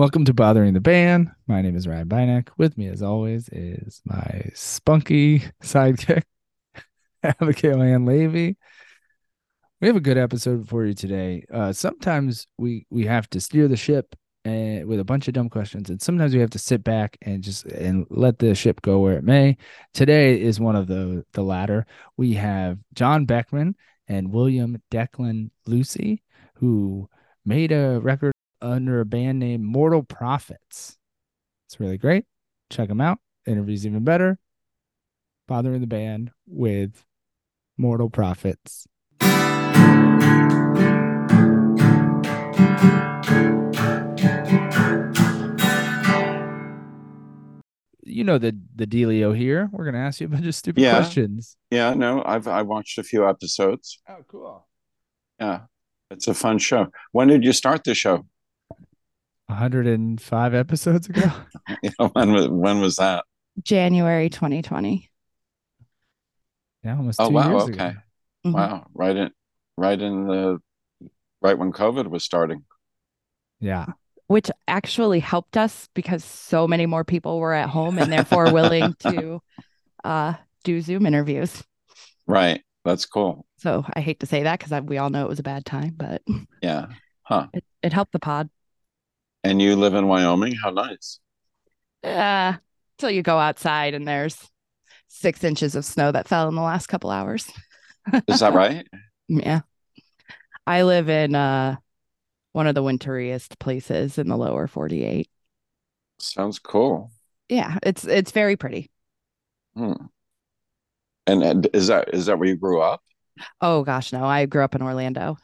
Welcome to Bothering the Band. My name is Ryan Bynek. With me, as always, is my spunky sidekick, Abigail Ann Levy. We have a good episode for you today. Uh, sometimes we we have to steer the ship and with a bunch of dumb questions, and sometimes we have to sit back and just and let the ship go where it may. Today is one of the the latter. We have John Beckman and William Declan Lucy, who made a record under a band name Mortal Prophets. It's really great. Check them out. Interviews even better. Father Bothering the band with Mortal Prophets. You know the the dealio here. We're gonna ask you a bunch of stupid Yeah. questions. Yeah, no, I've I watched a few episodes. Oh, cool. Yeah, it's a fun show. When did you start the show? 105 episodes ago. You know, when was when was that? January 2020. Yeah, almost Oh, two wow, years okay. ago. Mhm. Wow, right in right in the right when COVID was starting. Yeah. Which actually helped us because so many more people were at home and therefore willing to uh, do Zoom interviews. Right. That's cool. So I hate to say that because we all know it was a bad time, but Yeah. Huh. it, it helped the pod. And you live in Wyoming? How nice. Uh, till you go outside and there's six inches of snow that fell in the last couple hours. Is that right? Yeah. I live in uh, one of the winteriest places in the lower 48. Sounds cool. Yeah, it's it's very pretty. Hmm. And, and is that is that where you grew up? Oh gosh, no. I grew up in Orlando.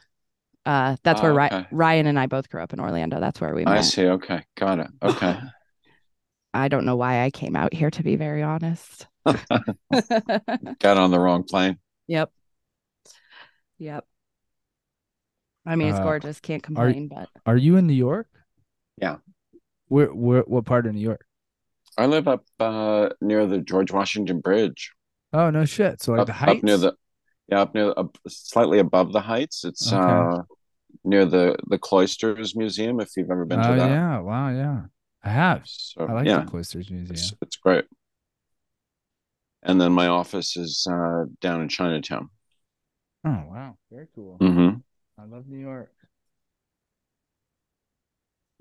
Uh, that's where Ah, Ry- okay. Ryan and I both grew up in Orlando. That's where we met. I see. Okay. Got it. Okay. I don't know why I came out here to be very honest. Got on the wrong plane. yep. Yep. I mean, it's Uh, gorgeous. Can't complain, but Are you in New York? Yeah. Where where what part of New York? I live up uh, near the George Washington Bridge. Oh no shit. So like up, the heights? up near the yeah up near up, slightly above the heights it's Okay. uh near the the cloisters museum if you've ever been Oh to that yeah. Wow, yeah. I have. so I like yeah the Cloisters Museum. it's, it's great and then my office is uh down in chinatown Oh wow. Very cool. mm-hmm. I love New York.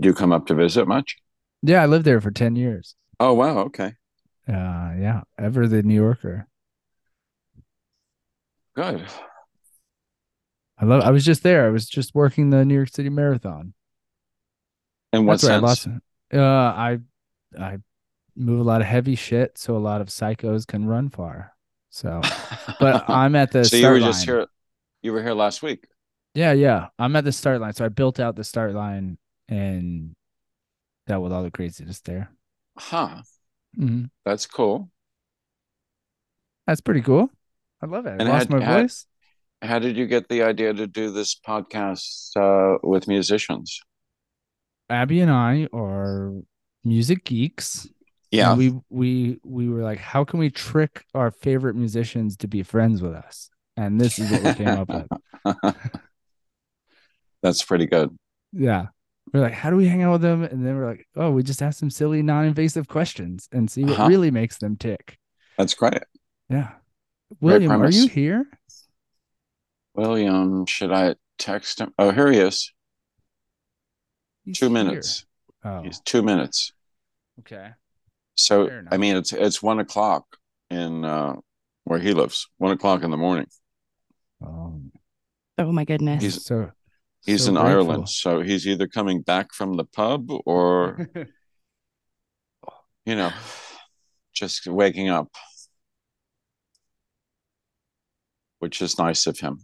do you come up to visit much Yeah, I lived there for 10 years. oh wow okay Uh yeah. Ever the New Yorker. good I love I was just there. I was just working the New York City Marathon. And what That's sense lost uh I I move a lot of heavy shit so a lot of psychos can run far. So but I'm at the so you were just line. here you were here last week Yeah, yeah. I'm at the start line. So I built out the start line and dealt with all the craziness there. huh Mhm. that's cool That's pretty cool. I love it. I And lost had- my had- voice. How did you get the idea to do this podcast uh with musicians Abby and I are music geeks. yeah we we we were like, how can we trick our favorite musicians to be friends with us? And this is what we came up with. That's pretty good. Yeah. We're like, how do we hang out with them? And then we're like, oh, we just ask them silly, non-invasive questions and see what Uh-huh. really makes them tick. That's great. Yeah. William, are you here? William, should I text him? Oh, here he is. He's Two here. minutes. Oh, He's two minutes. okay. So I mean, it's it's one o'clock in uh, where he lives. One o'clock in the morning. Um, oh my goodness. He's- so He's so in grateful. Ireland, so he's either coming back from the pub or you know, just waking up, which is nice of him.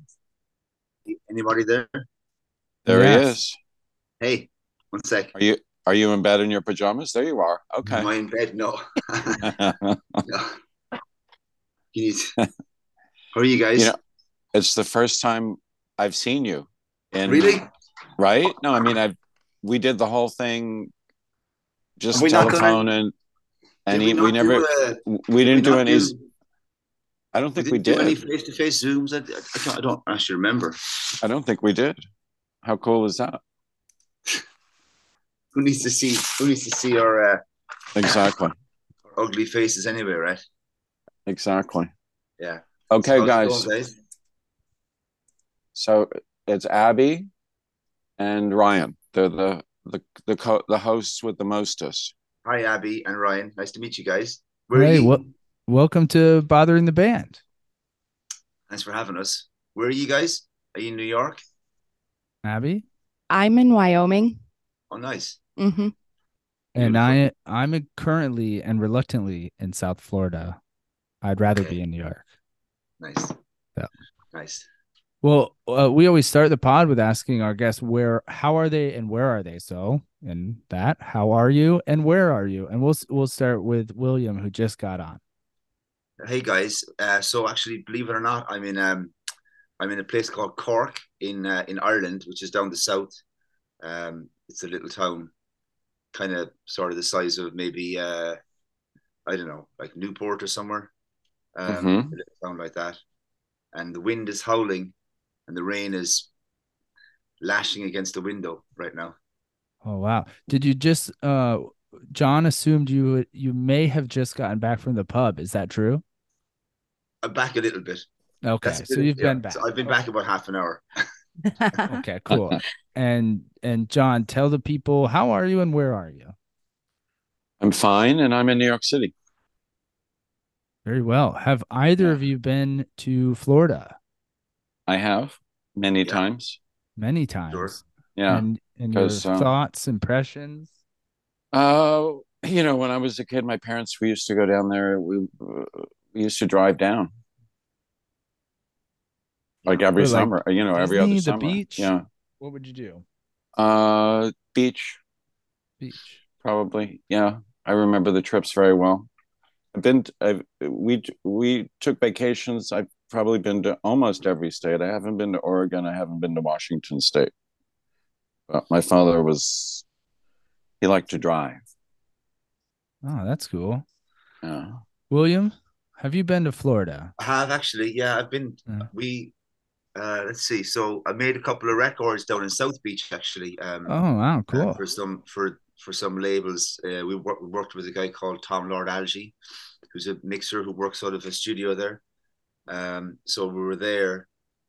Anybody there? There Yes. he is. Hey, one sec. Are you are you in bed in your pajamas? There you are. Okay. Am Okay. I in bed? No. no. You How are you guys? You know, it's the first time I've seen you. In, Really? Right? No, I mean, I we did the whole thing, just Are we not gonna- and and Did he, we, never do, uh, we didn't did do not any. do- I don't think we didn't do any face-to-face Zooms. I, I, don't, I don't actually remember. I don't think we did. How cool is that? who needs to see who needs to see our, uh, exactly. our ugly faces anyway, right? Exactly. Yeah. Okay, How's it guys. going, guys? So it's Abby and Ryan. They're the the the co- the hosts with the mostest. Hi, Abby and Ryan. Nice to meet you guys. Where are Hey, you? what? Welcome to bothering the band. Thanks for having us. Where are you guys? Are you in New York? Abby I'm in Wyoming. Oh, nice. Mm-hmm. and Beautiful. I I'm currently and reluctantly in South Florida. I'd rather Okay. be in New York. Nice. Yeah. Nice. Well, uh, we always start the pod with asking our guests where, how are they, and where are they. So, in that, how are you, and where are you? And we'll we'll start with William, who just got on. Hey guys. Uh, so actually, believe it or not, I'm in um, I'm in a place called Cork in uh, in Ireland, which is down the south. Um, it's a little town, kind of sort of the size of maybe uh, I don't know, like Newport or somewhere. Um, Mhm. a little town like that, and the wind is howling, and the rain is lashing against the window right now. Oh wow! Did you just? uh John assumed you you may have just gotten back from the pub. Is that true? I'm back a little bit. Okay, That's so it, you've yeah. been back. So I've been back about half an hour. Okay, cool. and and John, tell the people how are you and where are you? I'm fine, and I'm in New York City. Very well. Have either Yeah. of you been to Florida I have many Yeah. times. many times? Sure. Yeah. And and your 'cause, um, thoughts, impressions. Uh, you know, when I was a kid, my parents we used to go down there. We uh, we used to drive down like every like, summer. You know, every other the summer. beach? Yeah. What would you do? Uh, beach Beach. probably. Yeah, I remember the trips very well. I've been. I've we we took vacations. I've probably been to almost every state. I haven't been to Oregon. I haven't been to Washington State. But my father was. He liked to drive. Oh, that's cool. Yeah. William, have you been to Florida? I have actually, yeah. I've been. Yeah. We, uh, let's see. So I made a couple of records down in South Beach actually. Um, Oh, wow, uh, cool. for some for for some labels. Uh, we, wor- we worked with a guy called Tom Lord-Alge, who's a mixer who works out of a studio there. Um, so we were there.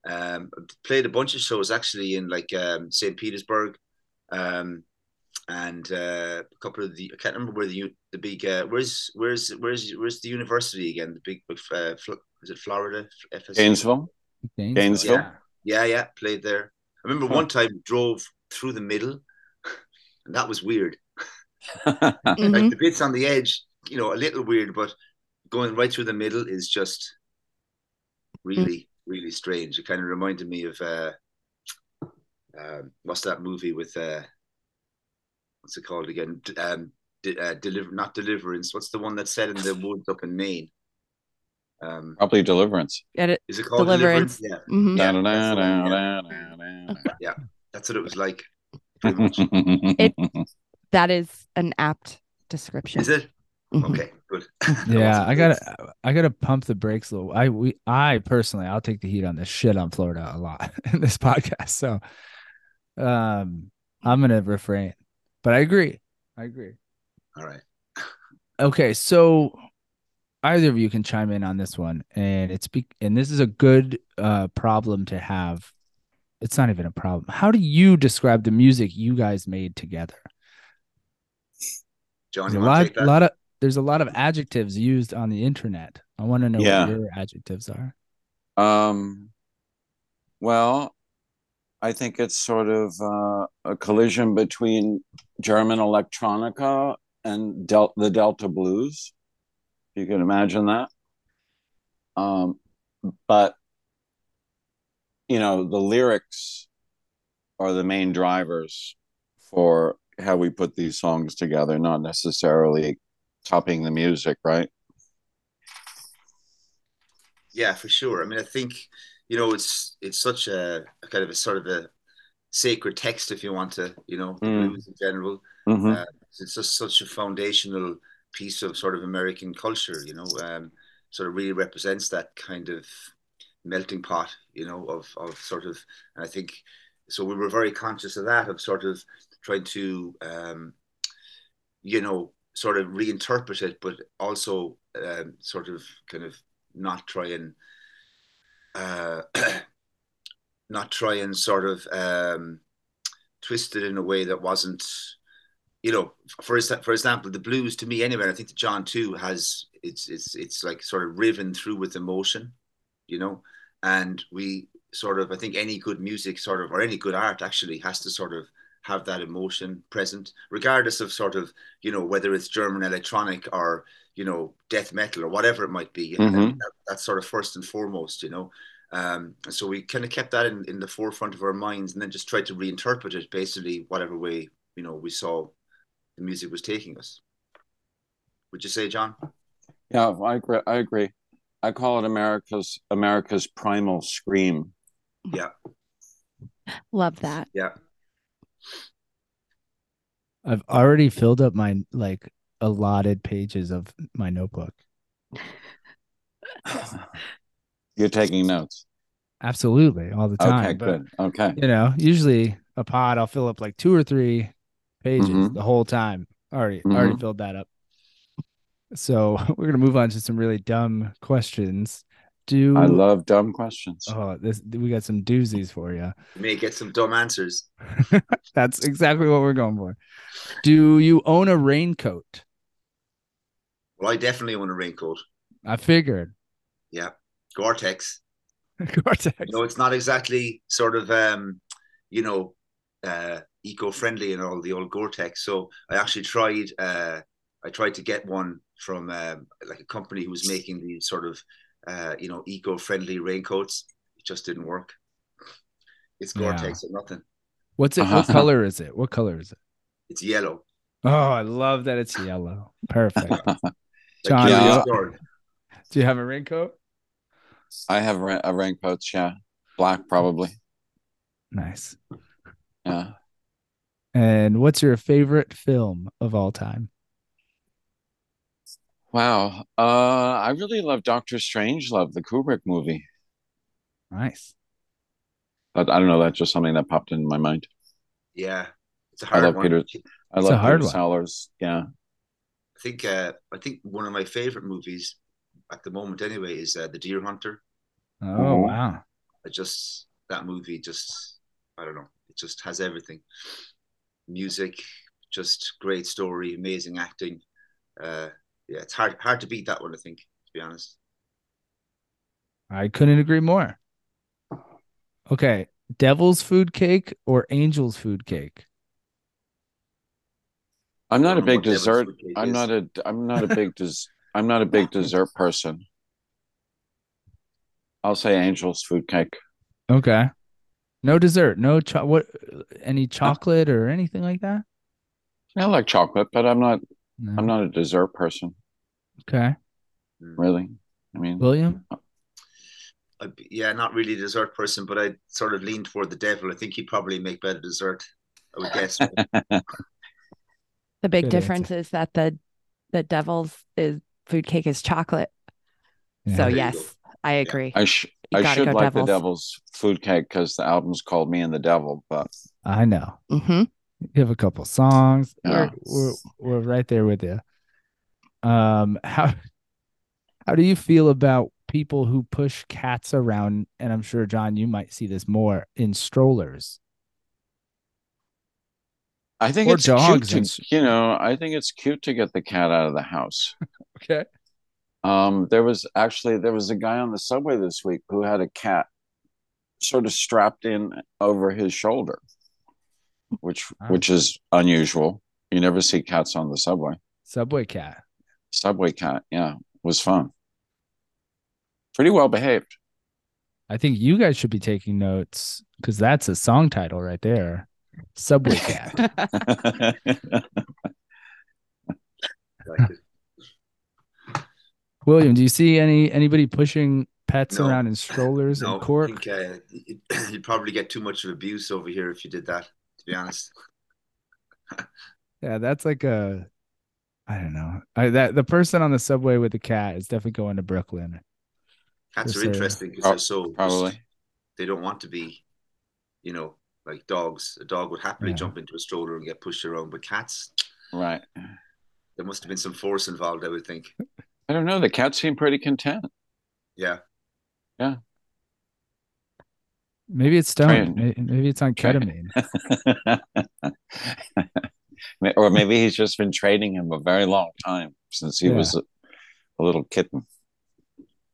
Um, played a bunch of shows actually in like um, St. Petersburg, um, and uh, a couple of the I can't remember where the the big uh, where's where's where's where's the university again? The big uh, Fl- is it Florida? FSU? Gainesville. Gainesville. Gainesville? Yeah, yeah, yeah. Played there. I remember Huh. one time drove through the middle, and that was weird. Like the bits on the edge, you know, a little weird, but going right through the middle is just really, really strange. It kind of reminded me of uh, um, what's that movie with uh, what's it called again? D- Um, d- uh, deliver, not Deliverance. What's the one that's set in the woods up in Maine? Um, Probably Deliverance. Get it? is it called Deliverance. Deliverance? Yeah, Mhm. Yeah, Da, da, that's da, what it was like. It- That is an apt description. Is it? Mhm. Okay, good. Yeah, I gotta I gotta pump the brakes a little. I we I personally I'll take the heat on this shit on Florida a lot in this podcast. So um I'm gonna refrain. But I agree. I agree. All right. Okay, so either of you can chime in on this one, and it's be- and this is a good uh problem to have. It's not even a problem. How do you describe the music you guys made together? John, There's a lot, take lot of there's a lot of adjectives used on the internet. I want to know Yeah. what your adjectives are. Um, well, I think it's sort of uh, a collision between German electronica and Del- the Delta blues. You can imagine that. Um, but you know, the lyrics are the main drivers for how we put these songs together, not necessarily topping the music, right? Yeah, for sure. I mean, I think you know it's it's such a, a kind of a sort of a sacred text, if you want to, you know, the Mm. blues in general. Mhm. Uh, it's just such a foundational piece of sort of American culture, you know, um, sort of really represents that kind of melting pot, you know, of of sort of. And I think so. We were very conscious of that, of sort of trying to um, you know sort of reinterpret it, but also um, sort of kind of not try and uh, not try and sort of um, twist it in a way that wasn't you know, for for example, the blues to me anyway, I think the John too has it's it's it's like sort of riven through with emotion, you know, and we sort of I think any good music sort of or any good art actually has to sort of have that emotion present, regardless of sort of you know whether it's German electronic or you know death metal or whatever it might be. Mm-hmm. That, that's sort of first and foremost, you know. Um, so we kind of kept that in, in the forefront of our minds, and then just tried to reinterpret it basically whatever way you know we saw the music was taking us. Would you say, John? Yeah, I agree. I agree. I call it America's America's primal scream. Yeah. Love that. Yeah. I've already filled up my like allotted pages of my notebook. You're taking notes. Absolutely, all the time. Okay, good. Okay. You know, usually a pod I'll fill up like two or three pages mm-hmm. the whole time. Already, mm-hmm. already filled that up. So we're gonna move on to some really dumb questions. Do I love dumb questions? Oh, this we got some doozies for you. You may get some dumb answers. That's exactly what we're going for. Do you own a raincoat? Well, I definitely own a raincoat. I figured. Yeah, Gore-Tex. Gore-Tex. No, it's not exactly sort of um, you know, uh, eco-friendly and all the old Gore-Tex. So I actually tried. Uh, I tried to get one from um, like a company who was making these sort of uh, you know eco-friendly raincoats. It just didn't work. It's Gore-Tex yeah. or nothing. What's it? Uh-huh. What color is it? What color is it? It's yellow. Oh, I love that it's yellow. Perfect. John, yeah. do you have a raincoat? I have a raincoat. Yeah, black probably. Nice. Yeah. And what's your favorite film of all time? Wow. Uh I really love Doctor Strangelove the Kubrick movie. Nice. But I don't know, that's just something that popped into my mind. Yeah. It's a hard I love one. Peter I it's love hard Peter one. Sellers. Yeah. I think uh I think one of my favorite movies at the moment anyway is uh, The Deer Hunter. Oh wow. I just that movie just I don't know. It just has everything music, just great story, amazing acting. Uh, yeah, it's hard hard to beat that one. I think, to be honest. I couldn't agree more. Okay, devil's food cake or angel's food cake? I'm not a big dessert. I'm is. not a. I'm not a big des. I'm not a big dessert person. I'll say angel's food cake. Okay. No dessert, no cho- what any chocolate or anything like that? I like chocolate, but I'm not no. I'm not a dessert person. Okay. Really? I mean, William? Uh, yeah, not really a dessert person, but I sort of lean toward the devil. I think he'd probably make better dessert. I would guess. the big Good difference answer. is that the the devil's is food cake is chocolate. Yeah. So yes, I agree. I sh- I should like Devils. the Devil's food cake because the album's called Me and the Devil, but I know. Mm-hmm. You have a couple songs. Yeah. We're, we're, we're right there with you. Um, how how do you feel about people who push cats around? And I'm sure John, you might see this more in strollers. I think or it's dogs cute to, you know, I think it's cute to get the cat out of the house. okay. Um, there was actually there was a guy on the subway this week who had a cat sort of strapped in over his shoulder, which oh. which is unusual. You never see cats on the subway. Subway cat. Subway cat, yeah, was fun. Pretty well behaved. I think you guys should be taking notes because that's a song title right there. Subway cat. William, do you see any anybody pushing pets no. around in strollers no, and Cork? I think, uh, you'd probably get too much of abuse over here if you did that. To be honest. yeah, that's like a, I don't know. I, that the person on the subway with the cat is definitely going to Brooklyn. Cats are interesting because they're so probably they don't want to be, you know, Like dogs, a dog would happily yeah. jump into a stroller and get pushed around, but cats, right? There must have been some force involved, I would think. I don't know. The cats seem pretty content. Yeah. Yeah. Maybe it's stoned. Maybe it's on ketamine. or maybe he's just been training him a very long time since he yeah. was a, a, little kitten.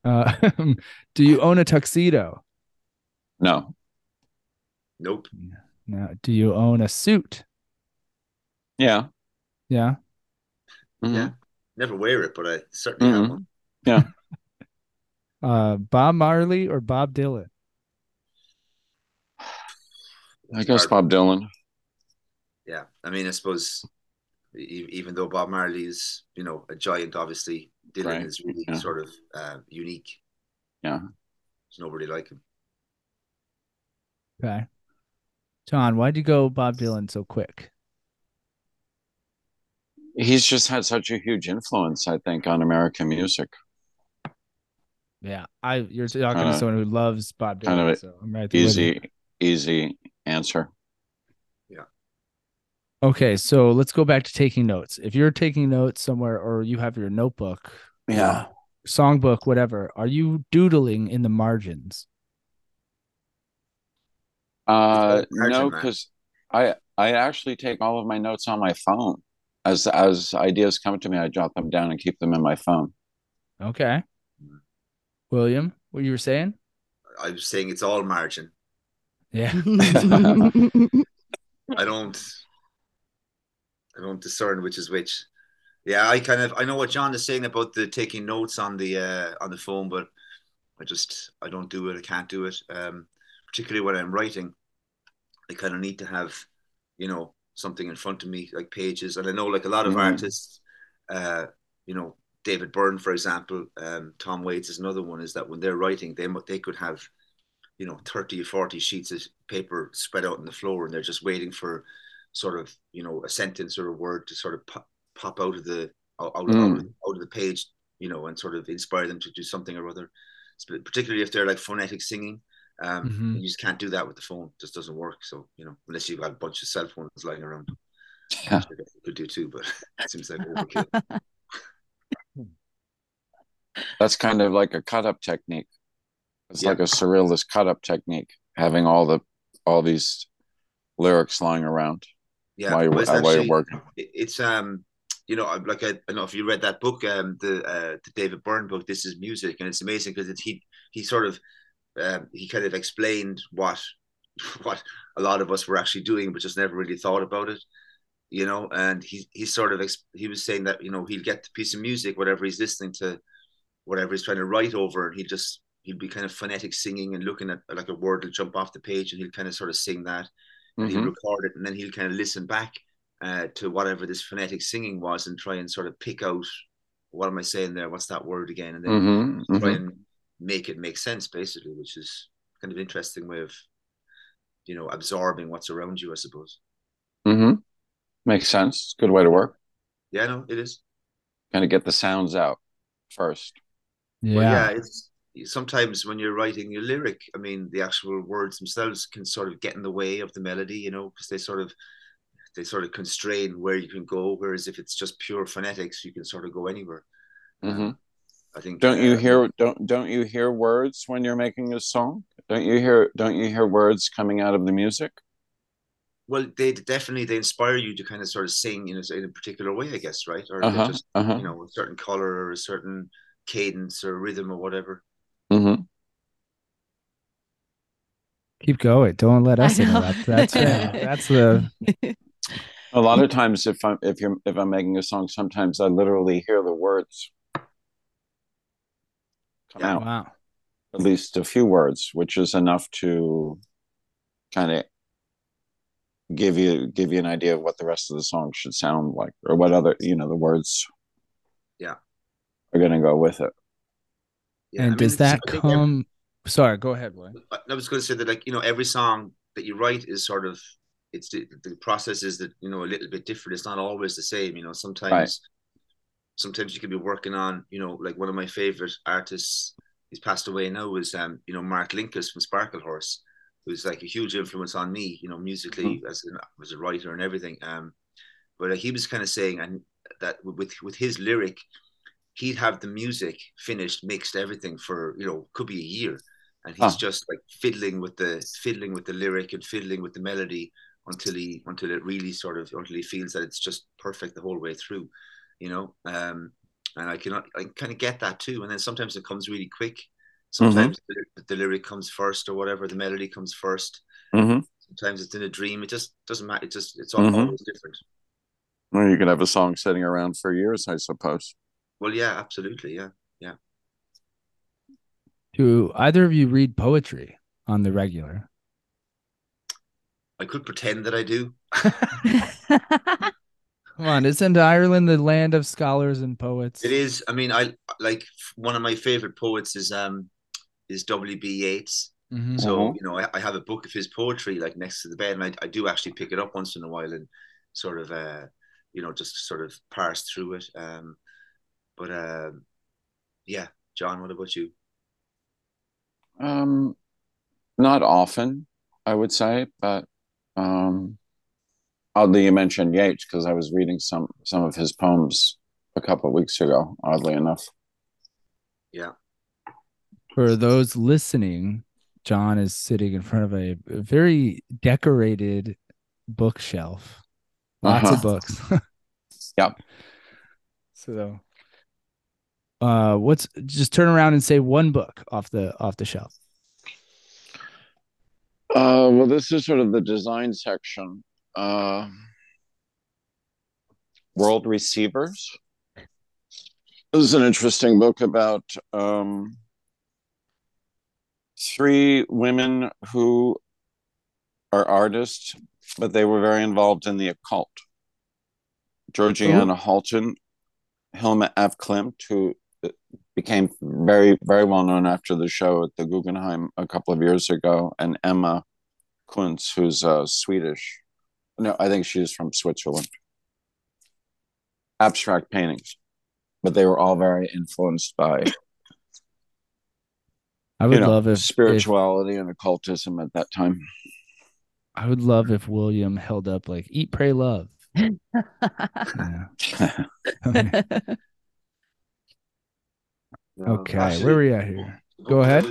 Uh, do you own a tuxedo? No. Nope. Now, do you own a suit? Yeah. Yeah. Mm-hmm. Yeah. Never wear it, but I certainly mm-hmm. have one. Yeah. uh, Bob Marley or Bob Dylan? I guess Bob Dylan. Yeah, I mean, I suppose even though Bob Marley is, you know, a giant, obviously Dylan right. is really yeah. sort of uh, unique. Yeah, there's nobody like him. Okay, John, why'd you go Bob Dylan so quick? He's just had such a huge influence, I think, on American music. Yeah, I you're talking to someone who loves Bob Dylan, kind of so I'm right easy, easy answer. Yeah. Okay, so let's go back to taking notes. If you're taking notes somewhere or you have your notebook, yeah, songbook, whatever, are you doodling in the margins? Uh, no, because I I actually take all of my notes on my phone. As as ideas come to me, I jot them down and keep them in my phone. Okay. William, what you were saying? I was saying it's all margin. Yeah. I don't I don't discern which is which. Yeah, I kind of I know what John is saying about the taking notes on the uh on the phone, but I just I don't do it. I can't do it. Um particularly when I'm writing. I kind of need to have, you know, something in front of me, like pages. And I know like a lot of mm-hmm. artists, uh, you know, David Byrne, for example, um, Tom Waits is another one, is that when they're writing, they they could have you know 30 or 40 sheets of paper spread out on the floor and they're just waiting for sort of you know a sentence or a word to sort of pop, pop out of the out, mm. out, out of the page you know and sort of inspire them to do something or other particularly if they're like phonetic singing um, mm-hmm. you just can't do that with the phone it just doesn't work so you know unless you've got a bunch of cell phones lying around yeah. you could do too but it seems like overkill that's kind of like a cut up technique it's yeah. like a surrealist cut up technique, having all the all these lyrics lying around. Yeah, while you're, actually, while you're working. It's um, you know, like I, I don't know if you read that book, um, the uh, the David Byrne book. This is music, and it's amazing because it's he he sort of um, he kind of explained what what a lot of us were actually doing, but just never really thought about it. You know, and he he sort of he was saying that you know he'll get the piece of music, whatever he's listening to, whatever he's trying to write over, and he just he'll be kind of phonetic singing and looking at like a word will jump off the page and he'll kind of sort of sing that and mm-hmm. he'll record it and then he'll kind of listen back uh, to whatever this phonetic singing was and try and sort of pick out what am I saying there? What's that word again? And then mm-hmm. try mm-hmm. and make it make sense basically, which is kind of interesting way of you know absorbing what's around you, I suppose. Mm-hmm. Makes sense. Good way to work. Yeah, no, it is. Kind of get the sounds out first. Yeah, well, yeah. It's sometimes when you're writing your lyric, I mean, the actual words themselves can sort of get in the way of the melody, you know, because they sort of they sort of constrain where you can go. Whereas if it's just pure phonetics, you can sort of go anywhere. Mm-hmm. I think. Don't uh, you hear? Don't don't you hear words when you're making a song? Don't you hear? Don't you hear words coming out of the music? Well, they definitely they inspire you to kind of sort of sing in a, in a particular way, I guess, right? Or uh-huh, just uh-huh. you know a certain color or a certain cadence or rhythm or whatever. Mm-hmm. Keep going. Don't let us interrupt. That's that's the. A lot of times, if I'm if you're if I'm making a song, sometimes I literally hear the words come yeah, out. Wow. At least a few words, which is enough to kind of give you give you an idea of what the rest of the song should sound like, or what other you know the words. Yeah. Are going to go with it. Yeah, and I does that come? Every, Sorry, go ahead, Boy. I was going to say that, like you know, every song that you write is sort of it's the, the process is that you know a little bit different. It's not always the same. You know, sometimes right. Sometimes you could be working on you know like one of my favorite artists. He's passed away now. Was um you know Mark Linkous from Sparklehorse, who's like a huge influence on me, you know, musically mm-hmm. as an, as a writer and everything. Um, but uh, he was kind of saying, and that with with his lyric, he'd have the music finished, mixed, everything for you know could be a year, and he's huh. just like fiddling with the fiddling with the lyric and fiddling with the melody until he until it really sort of until he feels that it's just perfect the whole way through, you know. Um, and I cannot I kind of get that too. And then sometimes it comes really quick. Sometimes mm-hmm. the, the, lyric comes first or whatever, the melody comes 1st mm-hmm. Sometimes it's in a dream. It just doesn't matter. It just it's all, mm-hmm. always different. Well, you can have a song sitting around for years, I suppose. Well, yeah, absolutely, yeah, yeah. Do either of you read poetry on the regular? I could pretend that I do. Come on, isn't Ireland the land of scholars and poets? It is. I mean, I like one of my favorite poets is um is W. B. Yeats. Mm-hmm. So uh-huh. you know, I, I, have a book of his poetry like next to the bed, and I, I do actually pick it up once in a while and sort of uh you know just sort of parse through it. Um, but um, yeah, John, what about you? Um, not often, I would say, but um oddly you mentioned Yeats because I was reading some some of his poems a couple of weeks ago. Oddly enough. Yeah. For those listening, John is sitting in front of a, a very decorated bookshelf. Lots uh-huh. of books. yep. So uh what's just turn around and say one book off the off the shelf. Uh well this is sort of the design section uh, World Receivers. This is an interesting book about um, three women who are artists, but they were very involved in the occult. Georgiana Houghton, Hilma af Klint, who became very, very well known after the show at the Guggenheim a couple of years ago, and Emma Kunz, who's a Swedish no, I think she's from Switzerland. Abstract paintings, but they were all very influenced by. I would you know, love if spirituality if, and occultism at that time. I would love if William held up like "Eat, Pray, Love." okay. okay, where are we at here? Go ahead.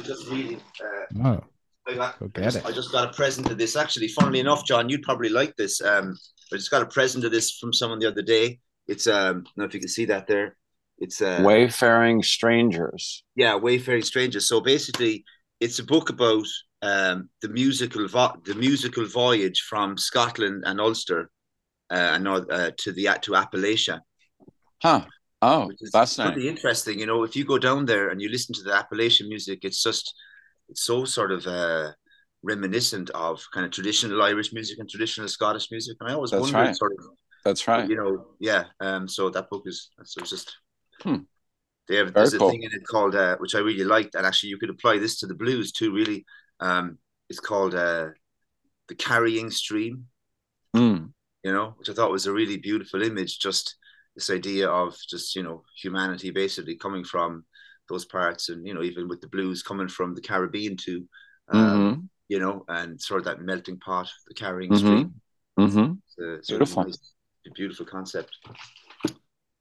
Oh. I got, Go get I just, it. I just got a present of this. Actually, funnily enough, John, you'd probably like this. Um, I just got a present of this from someone the other day. It's um, I don't know if you can see that there. It's uh, Wayfaring Strangers. Yeah, Wayfaring Strangers. So basically, it's a book about um, the musical vo- the musical voyage from Scotland and Ulster uh, and uh, to the to Appalachia. Huh. Oh, that's nice. Pretty interesting. You know, if you go down there and you listen to the Appalachian music, it's just it's so sort of uh, reminiscent of kind of traditional Irish music and traditional Scottish music. And I always That's wondered right. sort of That's right. You know, yeah. Um so that book is so it's just hmm. they have there's a thing in it called uh, which I really liked, and actually you could apply this to the blues too, really. Um it's called uh the carrying stream. Mm. You know, which I thought was a really beautiful image, just this idea of just, you know, humanity basically coming from those parts, and you know, even with the blues coming from the Caribbean too, um, mm-hmm. you know, and sort of that melting pot, the carrying mm-hmm. stream. Mm-hmm. It's a, beautiful, nice, a beautiful concept.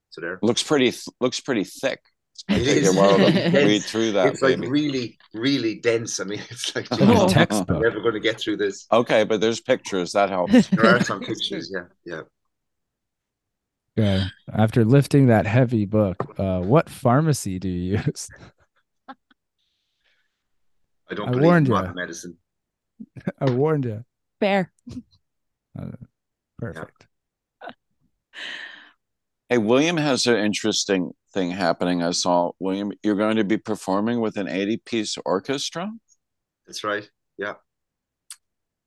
So there looks pretty looks pretty thick. It is. read through that. It's like really, really dense. I mean, it's like oh, textbook. We're never going to get through this. Okay, but there's pictures that helps. there are some pictures. Yeah, yeah. Okay. After lifting that heavy book, uh, what pharmacy do you use? I don't I warned you. medicine. I warned you. Fair. Uh, perfect. Yeah. Hey, William has an interesting thing happening. I saw William. You're going to be performing with an 80 piece orchestra. That's right. Yeah,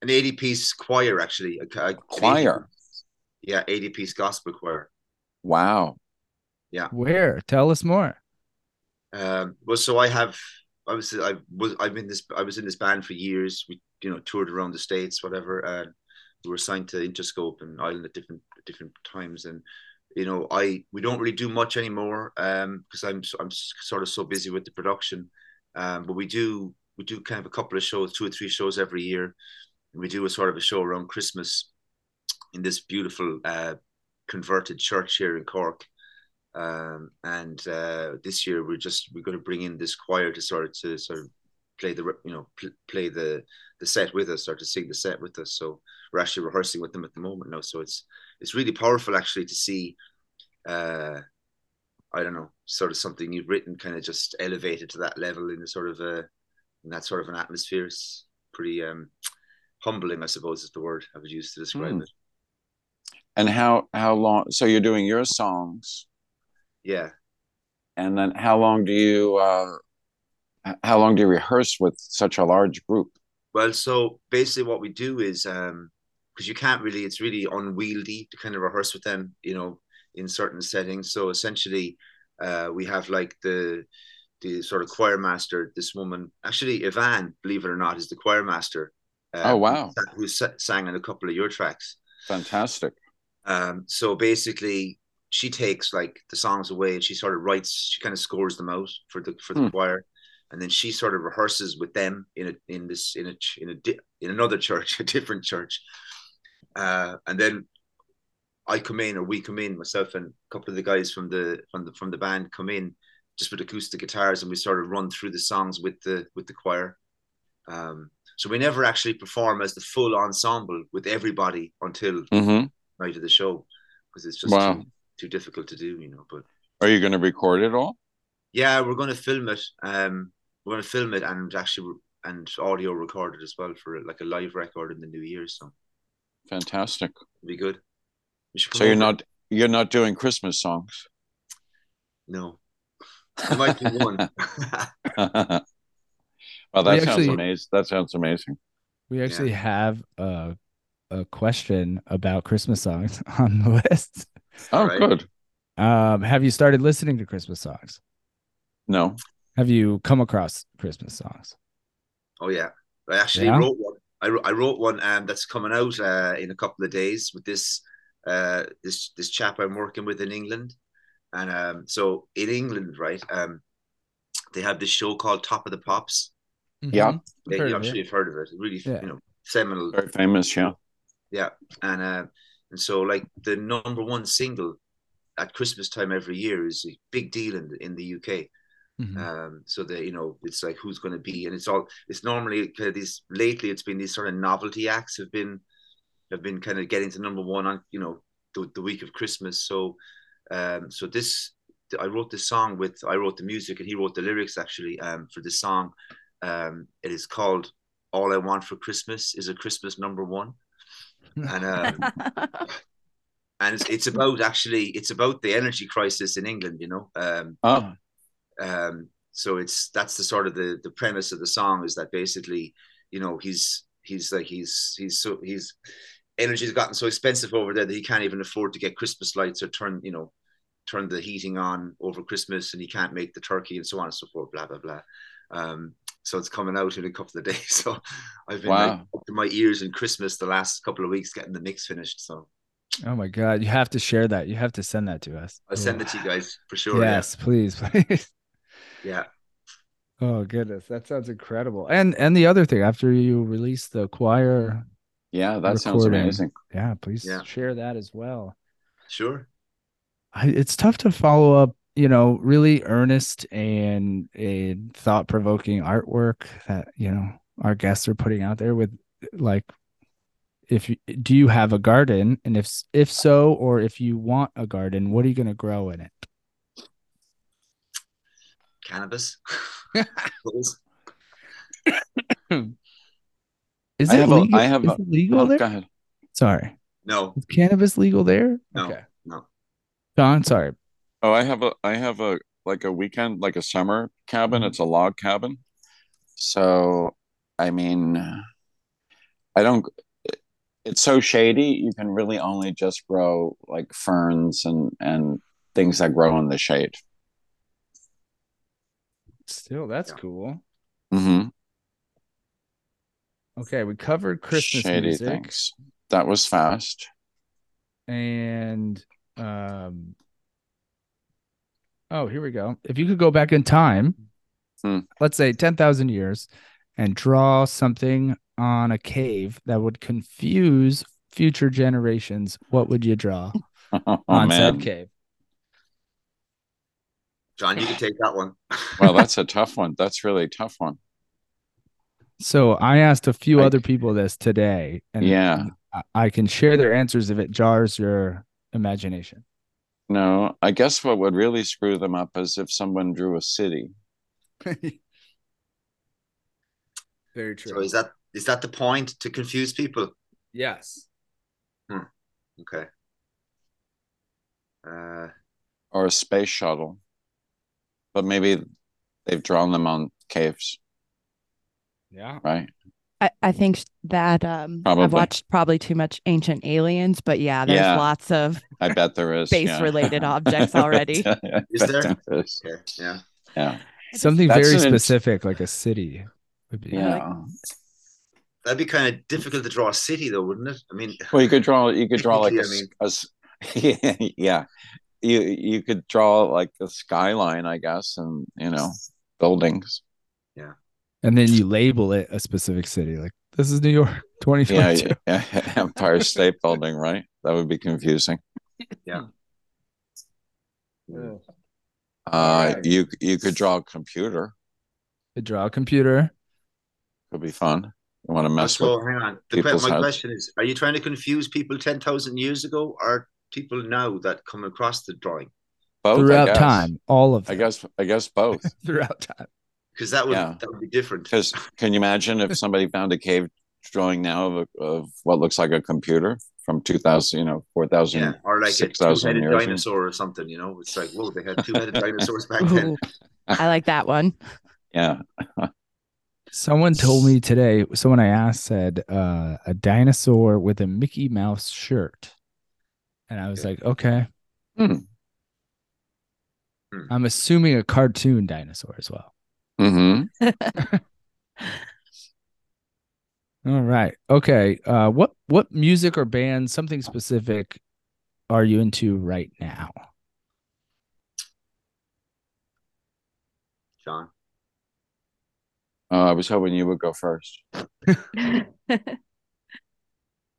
an 80 piece choir actually. A, a choir. 80, yeah, 80 piece gospel choir. Wow. Yeah. Where? Tell us more. Um, well, so I have, I was, I was, I've been this, I was in this band for years. We, you know, toured around the states, whatever, and we were signed to Interscope and Island at different, different times. And you know, I, we don't really do much anymore, um, because I'm, I'm sort of so busy with the production. Um, but we do, we do kind of a couple of shows, two or three shows every year. We do a sort of a show around Christmas in this beautiful uh, converted church here in Cork. Um, and uh, this year we're just we're going to bring in this choir to sort of to sort of play the you know pl- play the the set with us or to sing the set with us. So we're actually rehearsing with them at the moment now. So it's it's really powerful actually to see. Uh, I don't know, sort of something you've written, kind of just elevated to that level in a sort of a in that sort of an atmosphere. It's pretty um, humbling, I suppose, is the word I would use to describe mm. it. And how how long? So you're doing your songs, yeah. And then how long do you uh, how long do you rehearse with such a large group? Well, so basically, what we do is um, because you can't really, it's really unwieldy to kind of rehearse with them, you know, in certain settings. So essentially, uh, we have like the the sort of choir master. This woman, actually, Ivan, believe it or not, is the choir master. Uh, oh wow! Who, who sang on a couple of your tracks. Fantastic. Um, so basically, she takes like the songs away and she sort of writes. She kind of scores them out for the for the hmm. choir, and then she sort of rehearses with them in a in this in a in a in another church, a different church. Uh, and then I come in or we come in, myself and a couple of the guys from the from the from the band come in just with acoustic guitars and we sort of run through the songs with the with the choir. Um, so we never actually perform as the full ensemble with everybody until mm-hmm. Night of the show because it's just wow. too, too difficult to do, you know. But are you going to record it all? Yeah, we're going to film it. Um, we're going to film it and actually and audio record it as well for like a live record in the new year. So fantastic. It'll be good. So you're not you're not doing Christmas songs. No, I might do one. well, that we sounds actually, amazing. That sounds amazing. We actually yeah. have a a question about Christmas songs on the list. Oh, right. good. Um, have you started listening to Christmas songs? No. Have you come across Christmas songs? Oh yeah, I actually yeah? wrote one. I, I wrote one um, that's coming out uh, in a couple of days with this uh, this this chap I'm working with in England, and um, so in England, right, um, they have this show called Top of the Pops. Mm-hmm. Yeah, they, I'm sure you've heard of it. Really, yeah. you know, seminal, very famous. Yeah, yeah, and uh, and so like the number one single at Christmas time every year is a big deal in the, in the UK. Mm-hmm. Um, so that you know, it's like who's going to be, and it's all. It's normally kind of these. Lately, it's been these sort of novelty acts have been have been kind of getting to number one on you know the, the week of Christmas. So, um, so this I wrote this song with I wrote the music and he wrote the lyrics actually um, for this song. Um, it is called "All I Want for Christmas Is a Christmas Number One," and um, and it's, it's about actually it's about the energy crisis in England. You know. Um, oh. Um, so it's that's the sort of the the premise of the song is that basically, you know, he's he's like he's he's so he's energy's gotten so expensive over there that he can't even afford to get Christmas lights or turn you know turn the heating on over Christmas, and he can't make the turkey and so on and so forth. Blah blah blah. Um, so it's coming out in a couple of days. So I've been wow. like, up to my ears in Christmas the last couple of weeks getting the mix finished. So Oh my god, you have to share that. You have to send that to us. I'll send it to you guys for sure. Yes, yeah. please, please. Yeah. Oh goodness, that sounds incredible. And and the other thing, after you release the choir, yeah, that sounds amazing. Yeah, please yeah. share that as well. Sure. I, it's tough to follow up, you know, really earnest and a thought provoking artwork that you know our guests are putting out there with like if you, do you have a garden? And if if so or if you want a garden what are you going to grow in it? Cannabis. Is it legal, a, I have a, legal oh, there? go ahead. Sorry. No. Is cannabis legal there? No okay. no. John sorry oh I have a I have a like a weekend like a summer cabin mm-hmm. it's a log cabin so I mean I don't it's so shady you can really only just grow like ferns and and things that grow in the shade still that's yeah. cool mm-hmm. okay we covered christmas shady music. things that was fast and um oh here we go if you could go back in time hmm. let's say 10,000 years and draw something on a cave that would confuse future generations, what would you draw oh, on man. said cave? John, you can take that one. well, that's a tough one. That's really a tough one. So I asked a few I- other people this today, and Yeah. I- I can share their answers if it jars your imagination. No, I guess what would really screw them up is if someone drew a city. Very true. So is that is that the point to confuse people? yes. Okay. Uh, or a space shuttle. But maybe they've drawn them on caves, Yeah. right? I, I think that um Probably. I've watched probably too much Ancient Aliens, but yeah, there's Yeah. lots of I bet there is. Space yeah. related objects already. I Is bet there? is. okay. Yeah. Yeah. Something That's very an int- specific, like a city, would be. Yeah. That'd be kind of difficult to draw a city, though, wouldn't it? I mean, Well, you could draw. You could draw like a, Technically, I s- a s- yeah. You you could draw like a skyline, I guess, and you know buildings. And then you label it a specific city, like this is New York, Yeah, 2022. yeah, yeah. Empire State Building, right? That would be confusing. Yeah. Uh, Alright. you you could draw a computer. could draw a computer. Could be fun. You want to mess so with? hang on. The my heads. question is: Are you trying to confuse people ten thousand years ago, or people now that come across the drawing? Both, throughout time, all of I guess I guess both. throughout time. Because that would Yeah. that would be different. Because can you imagine if somebody found a cave drawing now of, a, of what looks like a computer from two thousand, you know, four thousand? Yeah, or like a two-headed years. dinosaur or something. You know, it's like whoa, they had two-headed dinosaurs back then. Ooh, I like that one. Yeah. Someone told me today, someone I asked said uh, a dinosaur with a Mickey Mouse shirt. And I was Okay. like, okay. Hmm. Hmm. I'm assuming a cartoon dinosaur as well. Mm-hmm. All right. Okay. Uh, what what music or band, something specific, are you into right now? John. Uh, I was hoping you would go first.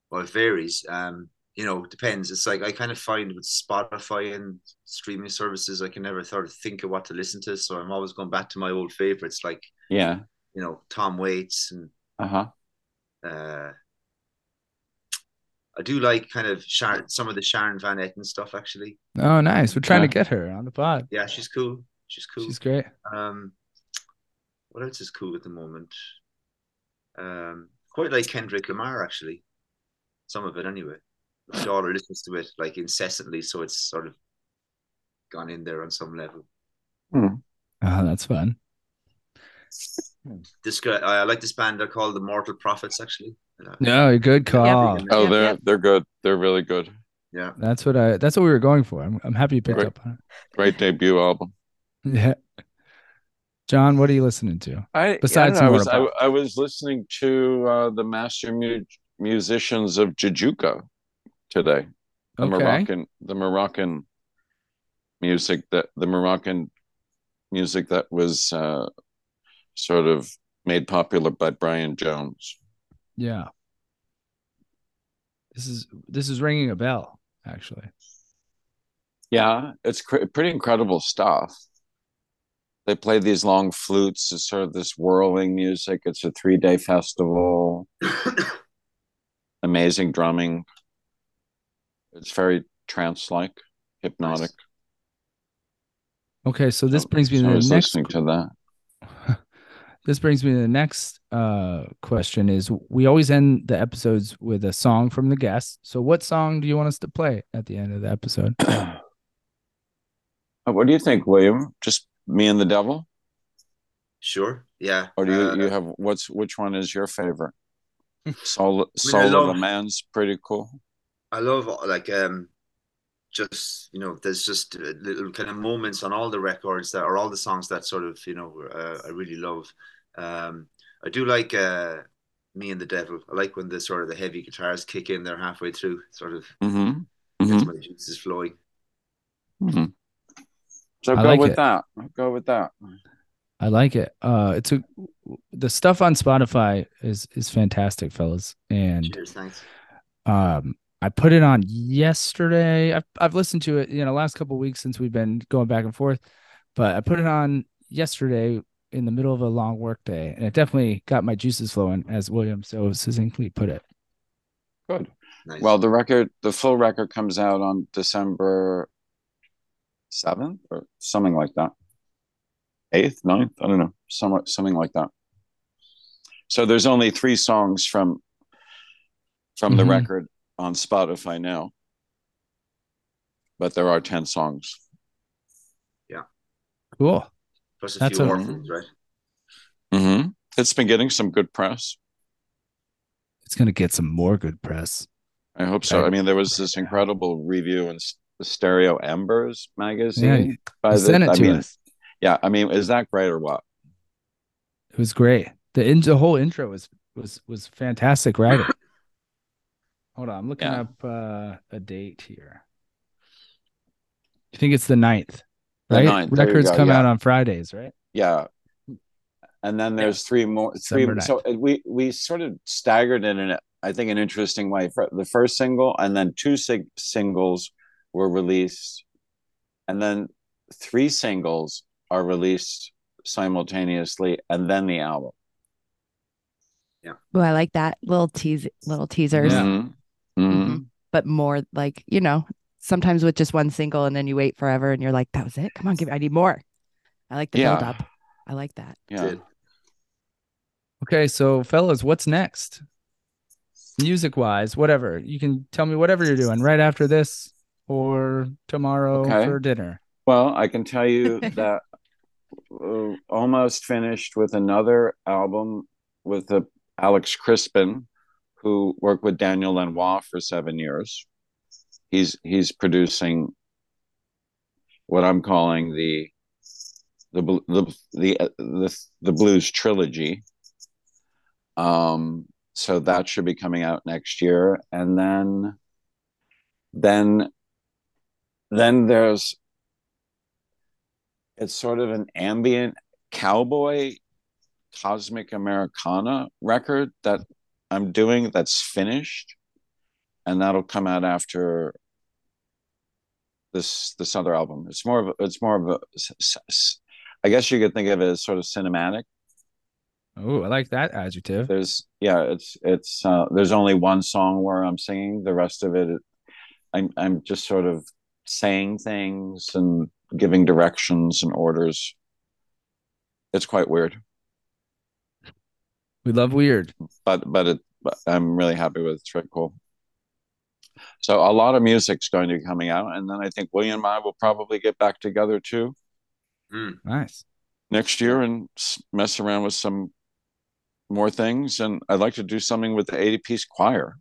Well, it varies. Um, you know, it depends. It's like I kind of find with Spotify and streaming services, I can never sort of think of what to listen to. So I'm always going back to my old favorites, like Yeah. you know Tom Waits and Uh huh. uh, I do like kind of Sharon, some of the Sharon Van Etten stuff. Actually, Oh, nice. We're trying Yeah. to get her on the pod. yeah, she's cool. She's cool. She's great. Um, what else is cool at the moment? Um, quite like Kendrick Lamar, actually. Some of it, anyway. My daughter listens to it like incessantly, so it's sort of gone in there on some level. Oh, that's fun. This guy, I like this band. They're called the Mortal Prophets, actually. No, good call. Oh, they're they're good. They're really good. Yeah, That's what I. That's what we were going for. I'm. I'm happy you picked Great. up on it. Great debut album. Yeah. John, what are you listening to? I Besides I, I was I, I was listening to uh, the master mu- musicians of Jajouka today. The Okay. Moroccan the Moroccan music that the Moroccan music that was uh, sort of made popular by Brian Jones. Yeah. This is this is ringing a bell. Actually. Yeah, it's cr- pretty incredible stuff. They play these long flutes. It's sort of this whirling music. It's a three day festival. Amazing drumming. It's very trance like, hypnotic. Okay, so this So- brings me so to I the was next. listening to that. This brings me to the next uh, question. Is we always end the episodes with a song from the guest. So, what song do you want us to play at the end of the episode? Uh, what do you think, William? Just me and the devil, sure. Yeah. or do you Uh, you have what's which one is your favorite? Soul Soul of a Man's pretty cool. I love like um just you know there's just uh, little kind of moments on all the records that are all the songs that sort of you know uh, I really love. Um, I do like uh, me and the devil. I like when the sort of the heavy guitars kick in there halfway through, sort of Mm-hmm. gets hmm my juices flowing. hmm So I go like with it. that. Go with that. I like it. Uh, it's a the stuff on Spotify is is fantastic, fellas. And Cheers, thanks. um, I put it on yesterday. I've I've listened to it, you know, last couple weeks since we've been going back and forth, but I put it on yesterday in the middle of a long work day, and it definitely got my juices flowing, as William so succinctly put it. Good. Nice. Well, the record, the full record comes out on December 7th or something like that. 8th, 9th, I don't know, somewhat something like that. So there's only 3 songs from from the Mhm. record on Spotify now. But there are 10 songs. Yeah. Cool. plus a that's few a- orphans, right? hmm It's been getting some good press. It's gonna get some more good press. I hope so. I mean, there was this incredible review in the Stereo Embers magazine. Yeah, by the, sent it I to mean, us. yeah, I mean, is that great or what? It was great. The in, the whole intro was was was fantastic writing. Hold on, I'm looking Yeah. up uh, a date here. You think it's the 9th, The right? 9th, there Records come yeah. out on Fridays, right? Yeah. And then there's three more. Three. So uh, we we sort of staggered it in, a, I think, an interesting way. For the first single, and then two sig- singles were released, and then three singles are released simultaneously, and then the album. Yeah. Oh, I like that little tease, little teasers, Yeah. Mhm. But more like you know, sometimes with just one single, and then you wait forever, and you're like, "That was it? Come on, give! Me, I need more." I like the Yeah. build up. I like that. Yeah. Okay, so fellas, what's next? Music wise, whatever. You can tell me whatever you're doing right after this or tomorrow Okay. for dinner. Well, I can tell you that uh, almost finished with another album with the Alex Crispin, who worked with Daniel Lanois for seven years. He's he's producing what I'm calling the the the the uh, the, the blues trilogy. Um, so that should be coming out next year, and then then then there's it's sort of an ambient cowboy cosmic americana record that i'm doing that's finished and that'll come out after this this other album. It's more of a, it's more of a, I guess you could think of it as sort of cinematic. Oh, I like that adjective. there's yeah it's it's uh there's only one song where i'm singing. The rest of it i'm i'm just sort of saying things and giving directions and orders. It's quite weird We love weird. but but it but i'm really happy with it it's cool so a lot of music's going to be coming out and then i think william and i will probably get back together too Mm. Nice. next year and mess around with some more things and i'd like to do something with the 80 piece choir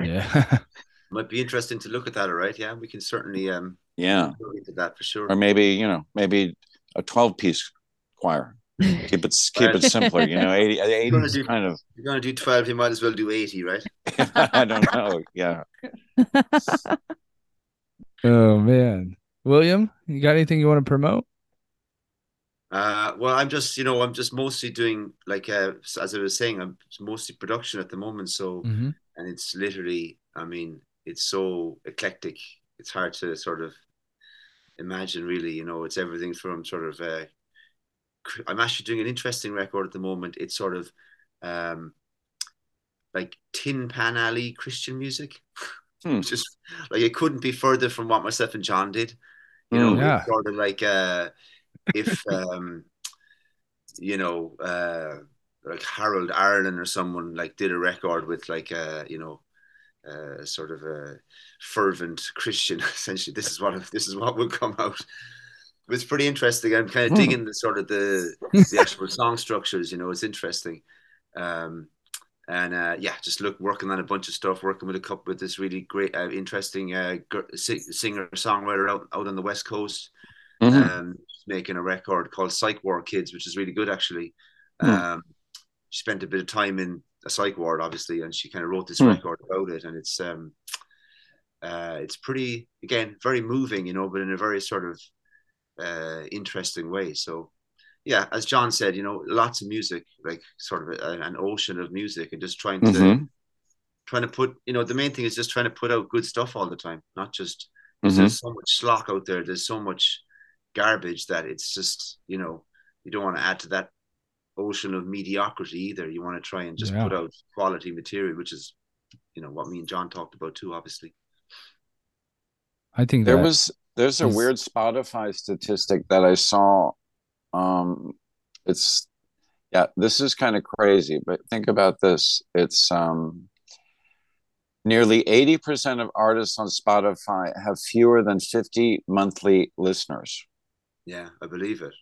Yeah. Might be interesting to look at that. All right, yeah, we can certainly um yeah look into that for sure. or maybe you know maybe a 12 piece choir keep it keep it simpler you know 80 80 is do- kind of you're gonna do twelve, you might as well do eighty, right? i don't know yeah oh man. William, you got anything you want to promote? Uh, well, I'm just, you know, I'm just mostly doing like, uh, as I was saying, I'm mostly production at the moment. So, Mhm. and it's literally, I mean, it's so eclectic. It's hard to sort of imagine, really. You know, it's everything from sort of. Uh, cr- I'm actually doing an interesting record at the moment. It's sort of, um, like Tin Pan Alley Christian music. Hmm. Just like it couldn't be further from what myself and John did. You know, Hmm. Yeah. sort of like uh, if um, you know, uh, like Harold Arlen or someone like did a record with like a you know, uh, sort of a fervent Christian. Essentially, this is what this is what would come out. It's pretty interesting. I'm kind of Hmm. digging the sort of the the actual song structures. You know, it's interesting. Um, and uh, yeah, just look working on a bunch of stuff, working with a couple with this really great, uh, interesting uh, singer songwriter out out on the west coast, Mhm. um, making a record called Psych Ward Kids, which is really good actually. Hmm. Um, she spent a bit of time in a psych ward, obviously, and she kind of wrote this Hmm. record about it, and it's um, uh, it's pretty again very moving, you know, but in a very sort of uh, interesting way. So yeah, as John said, you know, lots of music, like sort of a, an ocean of music, and just trying to mm-hmm. trying to put, you know, the main thing is just trying to put out good stuff all the time, not just mm-hmm. there's so much slock out there, there's so much garbage that it's just, you know, you don't want to add to that ocean of mediocrity either. You want to try and just yeah. put out quality material, which is, you know, what me and John talked about too, obviously. I think there was there's a weird Spotify statistic that I saw. Um, it's yeah, this is kind of crazy, but think about this. It's um, nearly 80% of artists on Spotify have fewer than 50 monthly listeners. Yeah, I believe it.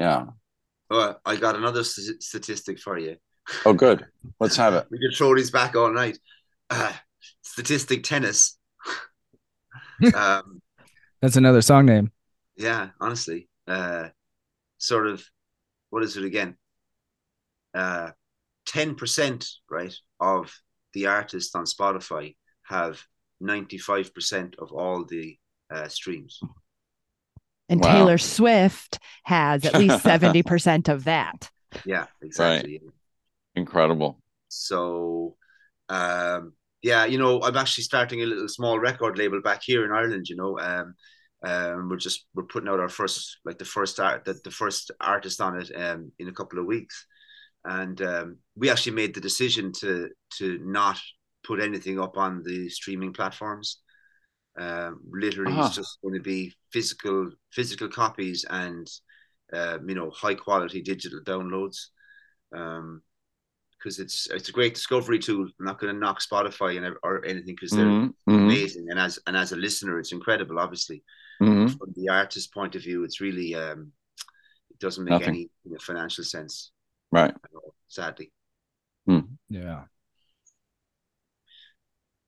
Yeah. Oh, I got another st- statistic for you. Oh, good. Let's have it. we can throw these back all night. Uh, statistic tennis. um, That's another song name. Yeah, honestly. Uh, sort of, what is it again? Uh, 10%, right, of the artists on Spotify have 95% of all the uh, streams. And wow. Taylor Swift has at least 70% of that. Yeah, exactly. Right. Incredible. So, um, yeah, you know, I'm actually starting a little small record label back here in Ireland, you know. Um, um, we're just we're putting out our first like the first art the, the first artist on it um, in a couple of weeks and um, we actually made the decision to to not put anything up on the streaming platforms um, literally, uh-huh. it's just going to be physical physical copies and uh, you know high quality digital downloads. Um, because it's it's a great discovery tool. I'm not going to knock Spotify and or anything because they're mm-hmm. mm-hmm. amazing, and as and as a listener, it's incredible. Obviously, mm-hmm. from the artist's point of view, it's really um, it doesn't make Nothing. any you know, financial sense, right? All, sadly, mm. yeah.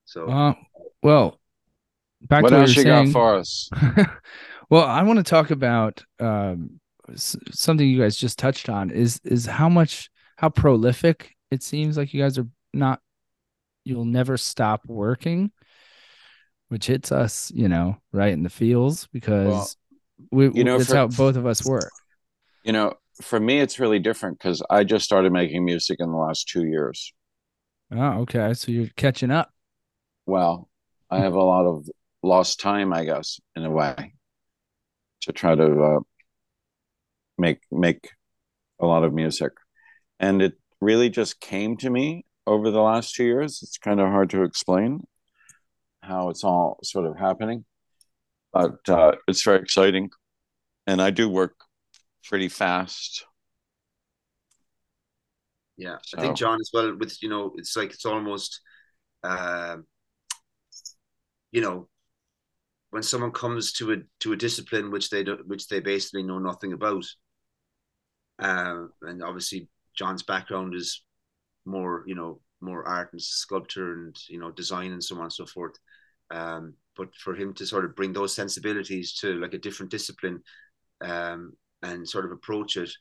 So, uh, well, back what to else what you saying. got for us? well, I want to talk about um, something you guys just touched on is is how much how prolific it seems like you guys are not you'll never stop working which hits us you know right in the feels because well, we you know that's for, how both of us work. You know for me it's really different because i just started making music in the last two years. Oh okay. So you're catching up. Well i have a lot of lost time, I guess, in a way, to try to uh, make make a lot of music, and it really just came to me over the last two years. It's kind of hard to explain how it's all sort of happening, but uh, it's very exciting, and I do work pretty fast. Yeah, so. I think John as well. With you know, it's like it's almost. Uh, you know when someone comes to a to a discipline which they do, which they basically know nothing about, uh, and obviously John's background is more you know more art and sculpture and you know design and so on and so forth. Um, but for him to sort of bring those sensibilities to like a different discipline um, and sort of approach it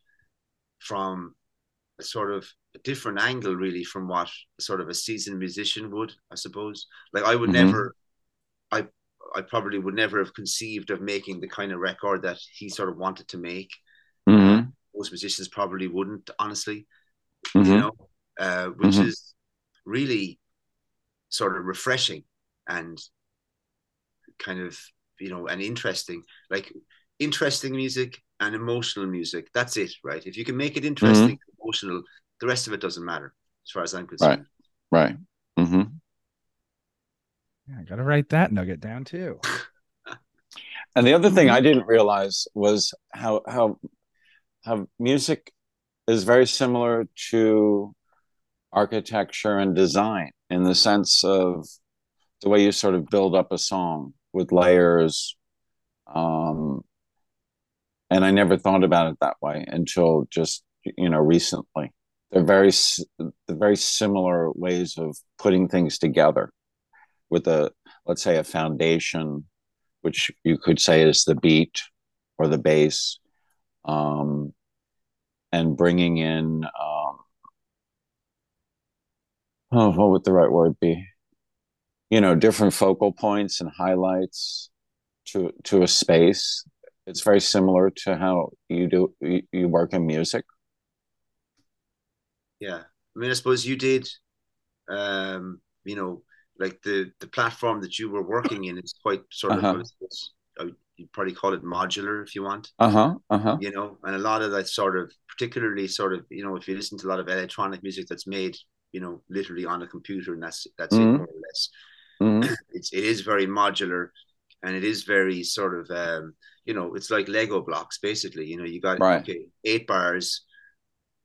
from a sort of a different angle really from what sort of a seasoned musician would i suppose like i would mm-hmm. never i I probably would never have conceived of making the kind of record that he sort of wanted to make. Mm-hmm. most musicians probably wouldn't, honestly. Mm-hmm. You know, uh, which mm-hmm. is really sort of refreshing and kind of you know and interesting. Like interesting music and emotional music. That's it, right? If you can make it interesting, mm-hmm. emotional, the rest of it doesn't matter, as far as I'm concerned. Right. Right. Mm-hmm. Yeah, I got to write that nugget down too. and the other thing I didn't realize was how how how music is very similar to architecture and design in the sense of the way you sort of build up a song with layers um, and i never thought about it that way until just you know recently. They're very they're very similar ways of putting things together with a let's say a foundation which you could say is the beat or the bass um, and bringing in um, oh what would the right word be you know different focal points and highlights to to a space it's very similar to how you do you, you work in music. Yeah, I mean, I suppose you did. Um, you know, like the the platform that you were working in is quite sort uh-huh. of you'd probably call it modular if you want. Uh huh. Uh huh. You know, and a lot of that sort of, particularly sort of, you know, if you listen to a lot of electronic music that's made, you know, literally on a computer, and that's that's mm-hmm. it more or less. Mm-hmm. It's it is very modular, and it is very sort of, um, you know, it's like Lego blocks basically. You know, you got right. okay, eight bars,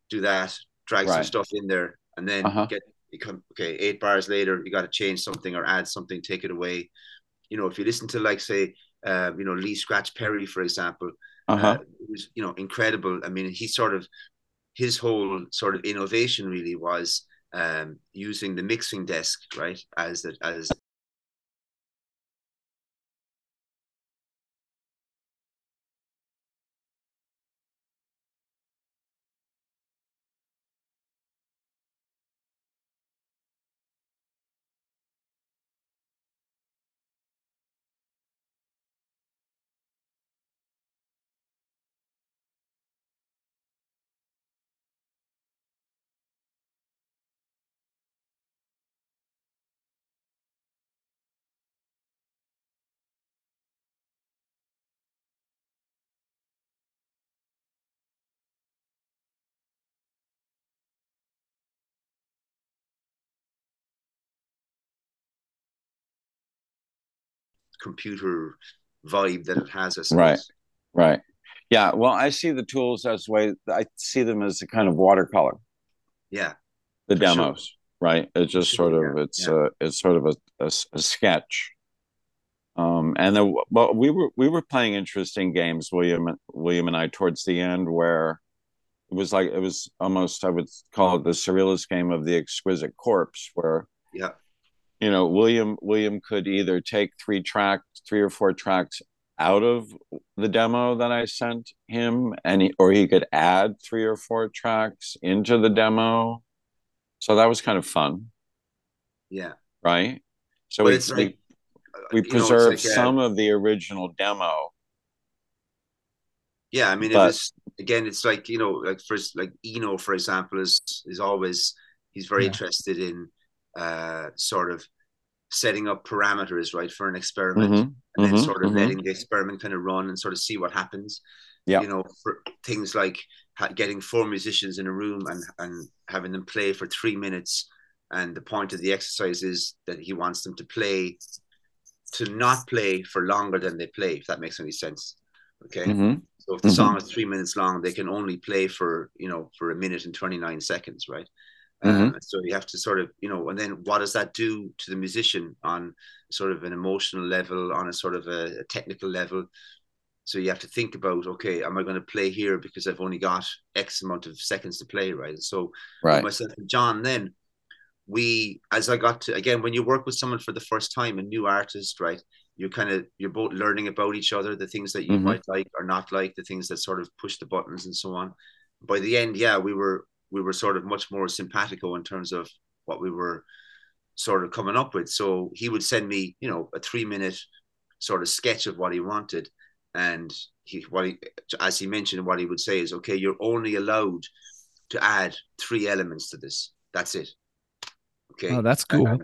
do that, drag right. some stuff in there, and then uh-huh. get you come okay eight bars later you got to change something or add something take it away you know if you listen to like say uh, you know lee scratch perry for example uh-huh. uh, it was you know incredible i mean he sort of his whole sort of innovation really was um, using the mixing desk right as the, as computer vibe that it has. I right, right, yeah. Well, I see the tools as way I see them as a kind of watercolor. Yeah, the demos, sure. right? It's just sort of yeah. it's yeah. a it's sort of a, a, a sketch. Um, and then, well, we were we were playing interesting games, William, William and I, towards the end, where it was like it was almost I would call it the surrealist game of the exquisite corpse, where yeah, you know william william could either take three tracks three or four tracks out of the demo that i sent him and he, or he could add three or four tracks into the demo. So that was kind of fun. Yeah. Right? So we, like, we preserved like, some of the original demo. Yeah i mean but, it was again it's like you know like first like eno for example is is always he's very yeah. interested in uh, sort of setting up parameters right for an experiment mm-hmm. and mm-hmm. then sort of mm-hmm. letting the experiment kind of run and sort of see what happens yeah you know for things like getting four musicians in a room and and having them play for three minutes and the point of the exercise is that he wants them to play to not play for longer than they play if that makes any sense okay mm-hmm. so if the song mm-hmm. is three minutes long they can only play for you know for a minute and 29 seconds right Mm-hmm. Uh, so you have to sort of, you know, and then what does that do to the musician on sort of an emotional level, on a sort of a, a technical level? So you have to think about, okay, am I going to play here because I've only got X amount of seconds to play, right? So right. myself and John, then we, as I got to again, when you work with someone for the first time, a new artist, right? You're kind of you're both learning about each other, the things that you mm-hmm. might like or not like, the things that sort of push the buttons and so on. By the end, yeah, we were we were sort of much more simpatico in terms of what we were sort of coming up with. So he would send me, you know, a three minute sort of sketch of what he wanted. And he, what he, as he mentioned, what he would say is, okay, you're only allowed to add three elements to this. That's it. Okay. Oh, that's cool. And,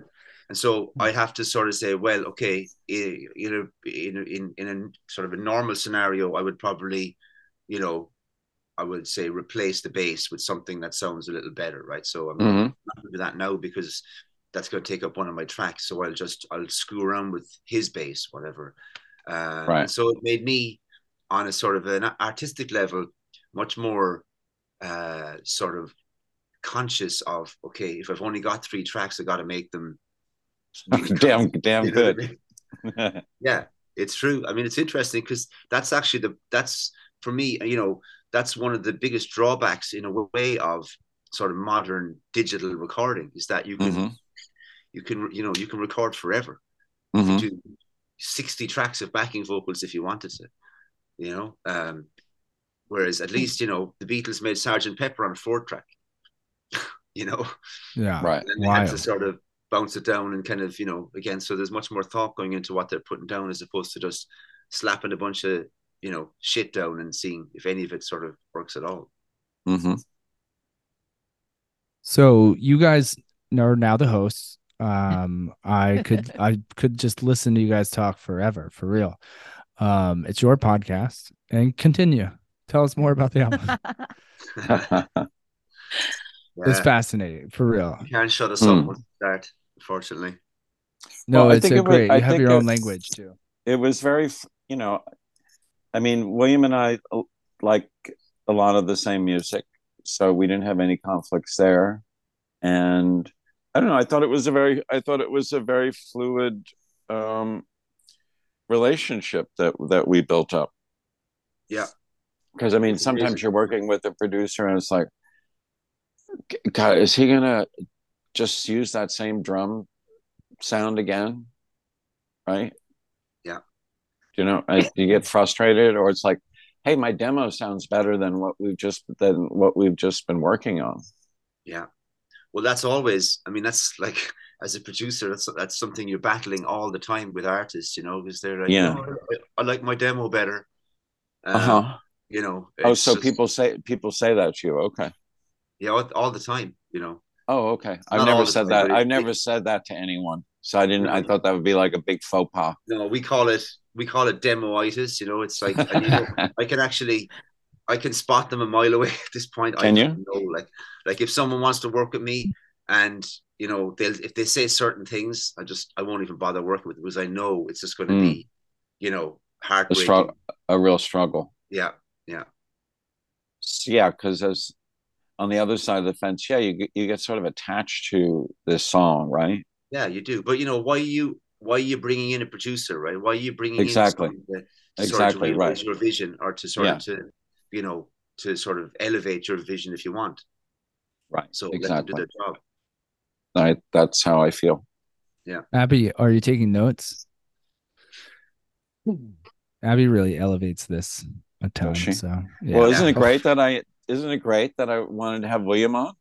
and so I have to sort of say, well, okay, in in, in, in a sort of a normal scenario, I would probably, you know, I would say replace the bass with something that sounds a little better, right? So I'm mm-hmm. not going to do that now because that's going to take up one of my tracks. So I'll just I'll screw around with his bass, whatever. Uh, right. So it made me, on a sort of an artistic level, much more uh, sort of conscious of okay, if I've only got three tracks, I got to make them really damn damn you know good. I mean? yeah, it's true. I mean, it's interesting because that's actually the that's for me. You know, that's one of the biggest drawbacks in a way of sort of modern digital recording is that you can mm-hmm. you can you know you can record forever. Mm-hmm. you do 60 tracks of backing vocals if you wanted to you know um whereas at least you know the beatles made sergeant pepper on a four track you know? Yeah. Right. And they had to sort of bounce it down and kind of you know again so there's much more thought going into what they're putting down as opposed to just slapping a bunch of you know shit down and seeing if any of it sort of works at all. Mm-hmm. So you guys are now the hosts. Um, I could I could just listen to you guys talk forever, for real. Um, it's your podcast, and continue. Tell us more about the album. Yeah, It's fascinating, for real. you can't shut us Hmm. up once we start, unfortunately. No, Well, I it's think a it was- great. I you have your own language too. it was very, you know, I mean, William and I uh, like a lot of the same music, so we didn't have any conflicts there. And I don't know, I thought it was a very, I thought it was a very fluid um, relationship that that we built up. Yeah. Because I mean, sometimes you're working with a producer and it's like, God, is he gonna just use that same drum sound again? Right? You know, I, you get frustrated, or it's like, hey, my demo sounds better than what we've just than what we've just been working on. Yeah. Well, that's always. I mean, that's like as a producer, that's that's something you're battling all the time with artists. You know, because they're like, Yeah. "No, I, I like my demo better. Um, Uh huh. You know. Oh, so just- people say people say that to you. Okay. yeah, all, all the time. You know. Oh, okay. I've never said time, that. I've never said that to anyone. So I didn't. I thought that would be like a big faux pas. No, we call it we call it demoitis. You know, it's like and, you know, I can actually I can spot them a mile away at this point. Can I you? Know, like like if someone wants to work with me and you know they'll if they say certain things, I just I won't even bother working with them because I know it's just going to Mm. be you know a heartbreaking. struggle, a real struggle. Yeah, S- Yeah, because as on the other side of the fence, yeah, you you get sort of attached to this song, right? yeah, you do. But you know why you why are you bringing in a producer, right? Why are you bringing Exactly. in to, to Exactly, sort of right. your vision or to sort Yeah. of to you know to sort of elevate your vision if you want. Right. So let them do exactly. their job. I, that's how I feel. Yeah, Abby, are you taking notes? Abby really elevates this a ton. So yeah. Well, isn't it oh. great that I isn't it great that I wanted to have William on?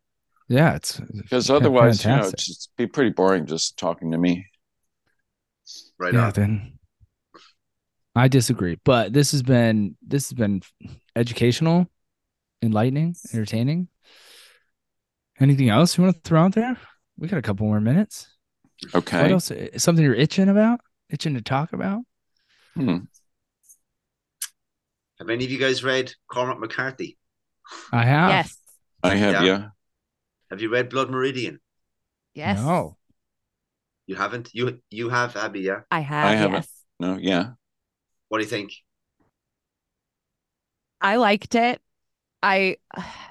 yeah, it's Because fa- otherwise, you know, fantastic. it's just be pretty boring just talking to me. Right yeah, on. then I disagree. But this has been this has been educational, enlightening, entertaining. Anything else you want to throw out there? We got a couple more minutes. Okay. What Okay. else? Something you're itching about? Itching to talk about? Hmm. Have any of you guys read Cormac McCarthy? I have. Yes. I have Yeah. yeah. Have you read Blood Meridian? Yes. No. You haven't? You you have, Abby, yeah? I have. I haven't. yes. No, yeah. What do you think? I liked it. I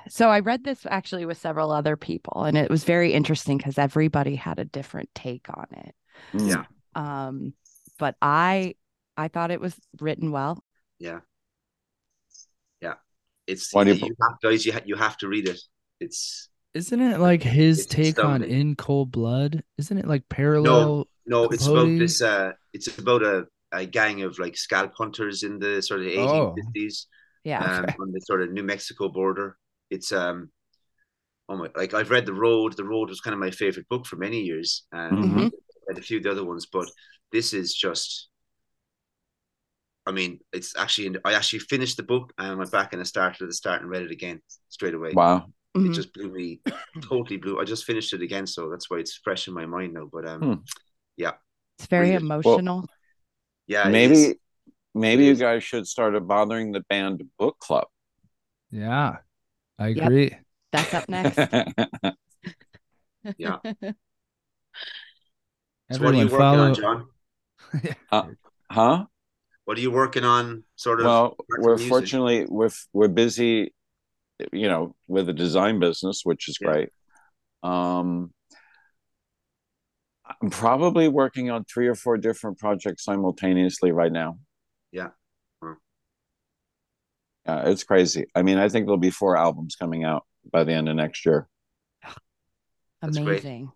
so I read this actually with several other people and it was very interesting because everybody had a different take on it. Mm. Yeah. Um but I I thought it was written well. Yeah. Yeah. It's Why do you, you- have, guys, you, ha- you have to read it. It's Isn't it like his It's take on. In Cold Blood? Isn't it like parallel? no, no, it's about this uh it's about a, a gang of like scalp hunters in the sort of Oh. 1850s Yeah. um, on the sort of New Mexico border. It's um oh my like I've read The Road. The Road was kind of my favorite book for many years. And Mhm. Mhm. read a few of the other ones, but this is just. I mean, it's actually. I actually finished the book and I went back and I started at the start and read it again straight away. Wow. It Mhm. just blew me, totally blew. I just finished it again, so that's why it's fresh in my mind now. But um, Hmm. It's very read it. emotional. yeah, maybe maybe you guys should start a bothering the band book club. Yeah. I Yep. agree. That's up next. Yeah. So Everyone what are you working follow. on, John? huh? What are you working on? Sort of. Well, we're music? fortunately we're we're busy, you know, with the design business, which is Yeah. great. Um, I'm probably working on three or four different projects simultaneously right now. Yeah. Yeah, it's crazy. I mean, I think there'll be four albums coming out by the end of next year. That's great. Amazing.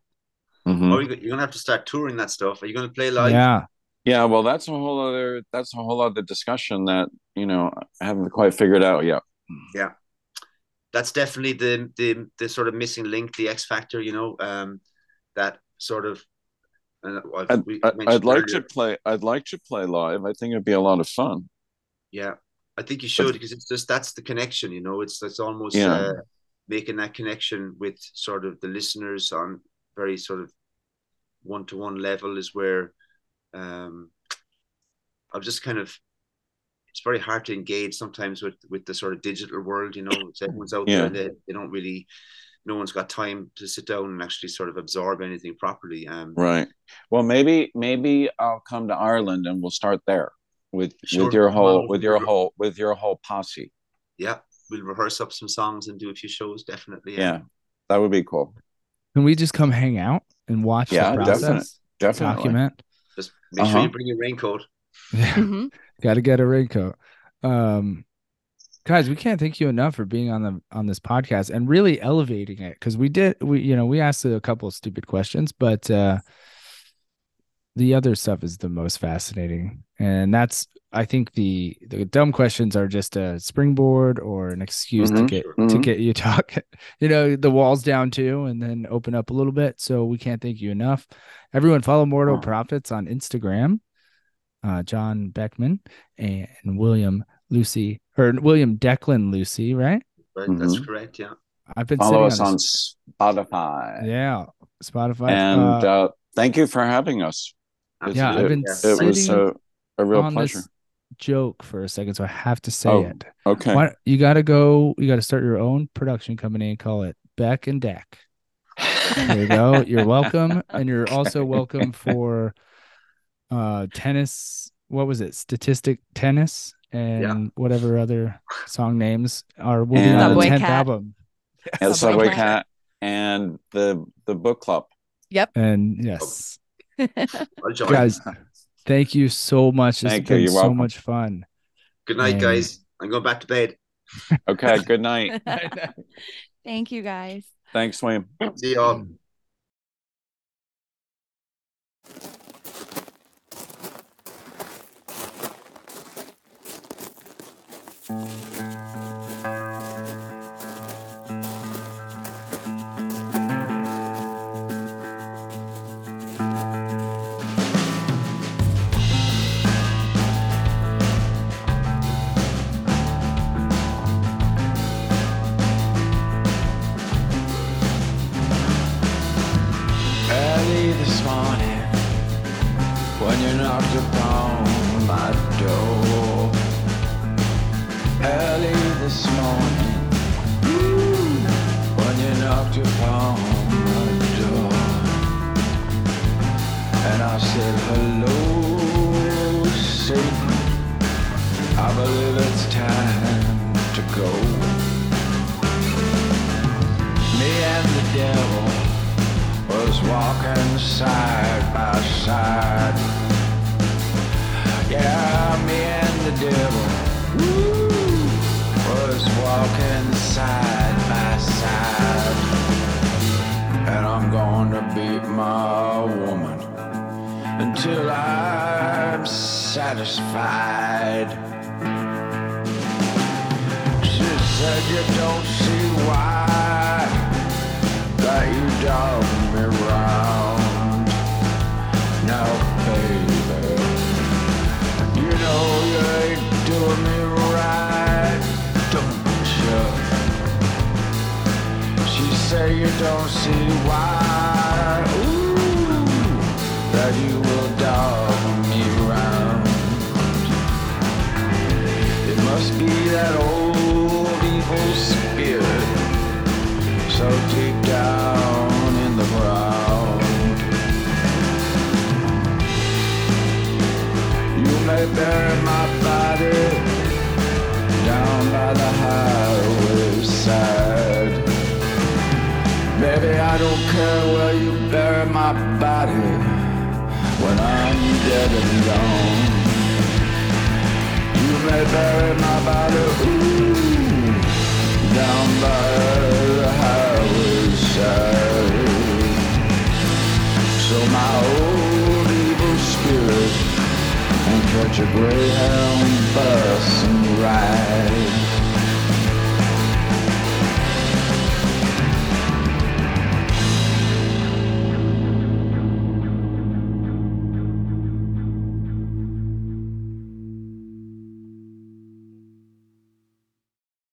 Mhm. Oh, you're going to have to start touring that stuff. Are you going to play live? Yeah. Yeah, well, that's a whole other that's a whole other discussion that you know I haven't quite figured out yet. That's definitely the the the sort of missing link, the X factor. You know, um, that sort of. Uh, I'd, I'd, like to play. I'd like to play live. I think it'd be a lot of fun. Yeah, I think you should because it's just that's the connection. You know, it's it's almost Yeah. uh, making that connection with sort of the listeners on very sort of one to one level is where um, I'm just kind of. It's very hard to engage sometimes with with the sort of digital world. You know, everyone's out Yeah. there and they, they don't really. No one's got time to sit down and actually sort of absorb anything properly. Um, Right. Well, maybe maybe I'll come to Ireland and we'll start there with Sure. with your whole Well, with your whole with your whole posse. yeah, we'll rehearse up some songs and do a few shows. Definitely. Yeah, that would be cool. Can we just come hang out and watch Yeah, the process? definite- Definitely. Document. Just make sure Uh-huh. you bring your raincoat. Yeah. Mhm. Got to get a raincoat. Um, guys, we can't thank you enough for being on the on this podcast and really elevating it because we did we you know we asked a couple of stupid questions, but uh, the other stuff is the most fascinating, and that's I think the the dumb questions are just a springboard or an excuse to Mhm, get to mhm. get you talk, You know the walls down too, and then open up a little bit. So we can't thank you enough. Everyone, follow Mortal Oh. Prophets on Instagram uh, John Beckman and William Lucy or William Declan Lucy, right? Right? That's Mhm. correct. Yeah. I've been Follow sitting us on Spotify. yeah Spotify. And uh, uh, thank you for having us. It's- yeah, I've it, been it was a, a real pleasure. this joke for a second, so I have to say Oh, it. Okay. Why, you got to go. You got to start your own production company and call it Beck and Deck. There you go. You're welcome, and you're also welcome for uh tennis. What was it? Statistic tennis and whatever other song names are. Will be And- on the Subway tenth Cat. album. and Subway Subway Cat. Cat and the the book club. Yep. And yes, guys, thank you so much. It's Thank you. been You're so welcome. much fun. Good night, and- guys. I'm going back to bed. Okay. Good night. Thank you guys. Thanks, William. See y'all. Beat my woman until I'm satisfied. She said you don't see why that you dog me round. Now, baby, you know you ain't doing me right, don't you? She said you don't see why, you will dog me round. It must be that old evil spirit so deep down in the ground. You may bury my body down by the highway side. Baby, I don't care where you bury my body when I'm dead and gone. You may bury my body, ooh, down by the highway side. So my old evil spirit can catch a greyhound bus and ride.